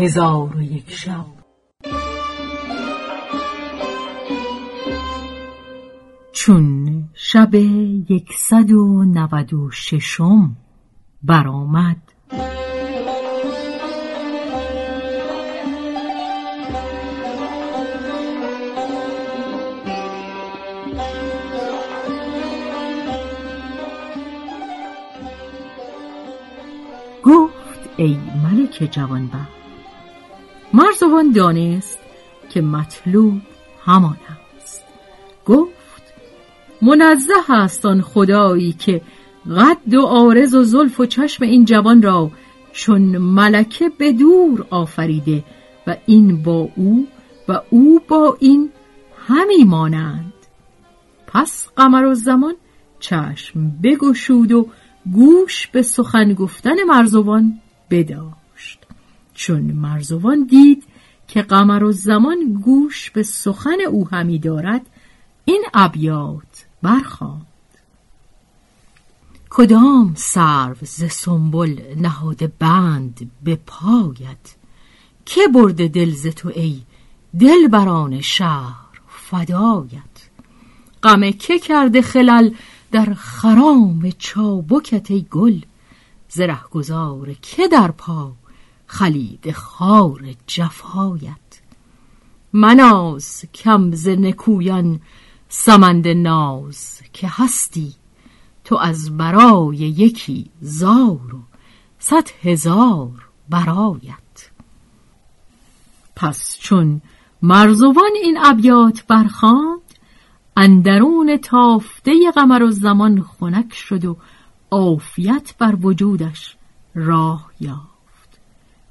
هزار و یک شب. چون شب یکصد و نود و ششم برآمد. گفت ای ملک جوانبخت مرزوان دانست که مطلوب همان است. گفت منزه است آن خدایی که قد و آرز و زلف و چشم این جوان را چون ملکه به دور آفریده و این با او و او با این همی مانند. پس قمر و زمان چشم بگشود و گوش به سخن گفتن مرزوان بداشت چون مرزوان دید که قمر و زمان گوش به سخن او همی دارد این ابیات برخواند کدام سرو ز سنبل نهاده بند به پایت؟ که برده دل ز تو ای دلبران شهر فدایت؟ غم که کرده خلل در خرام چابکت ای گل؟ ز رهگذار که در پا خلید خار جفایت. مناز کم ز نکویان سمند ناز که هستی. تو از برای یکی زار و صد هزار برایت. پس چون مرزوان این ابیات برخواند اندرون تافته قمر و زمان خنک شد و عافیت بر وجودش راه یافت.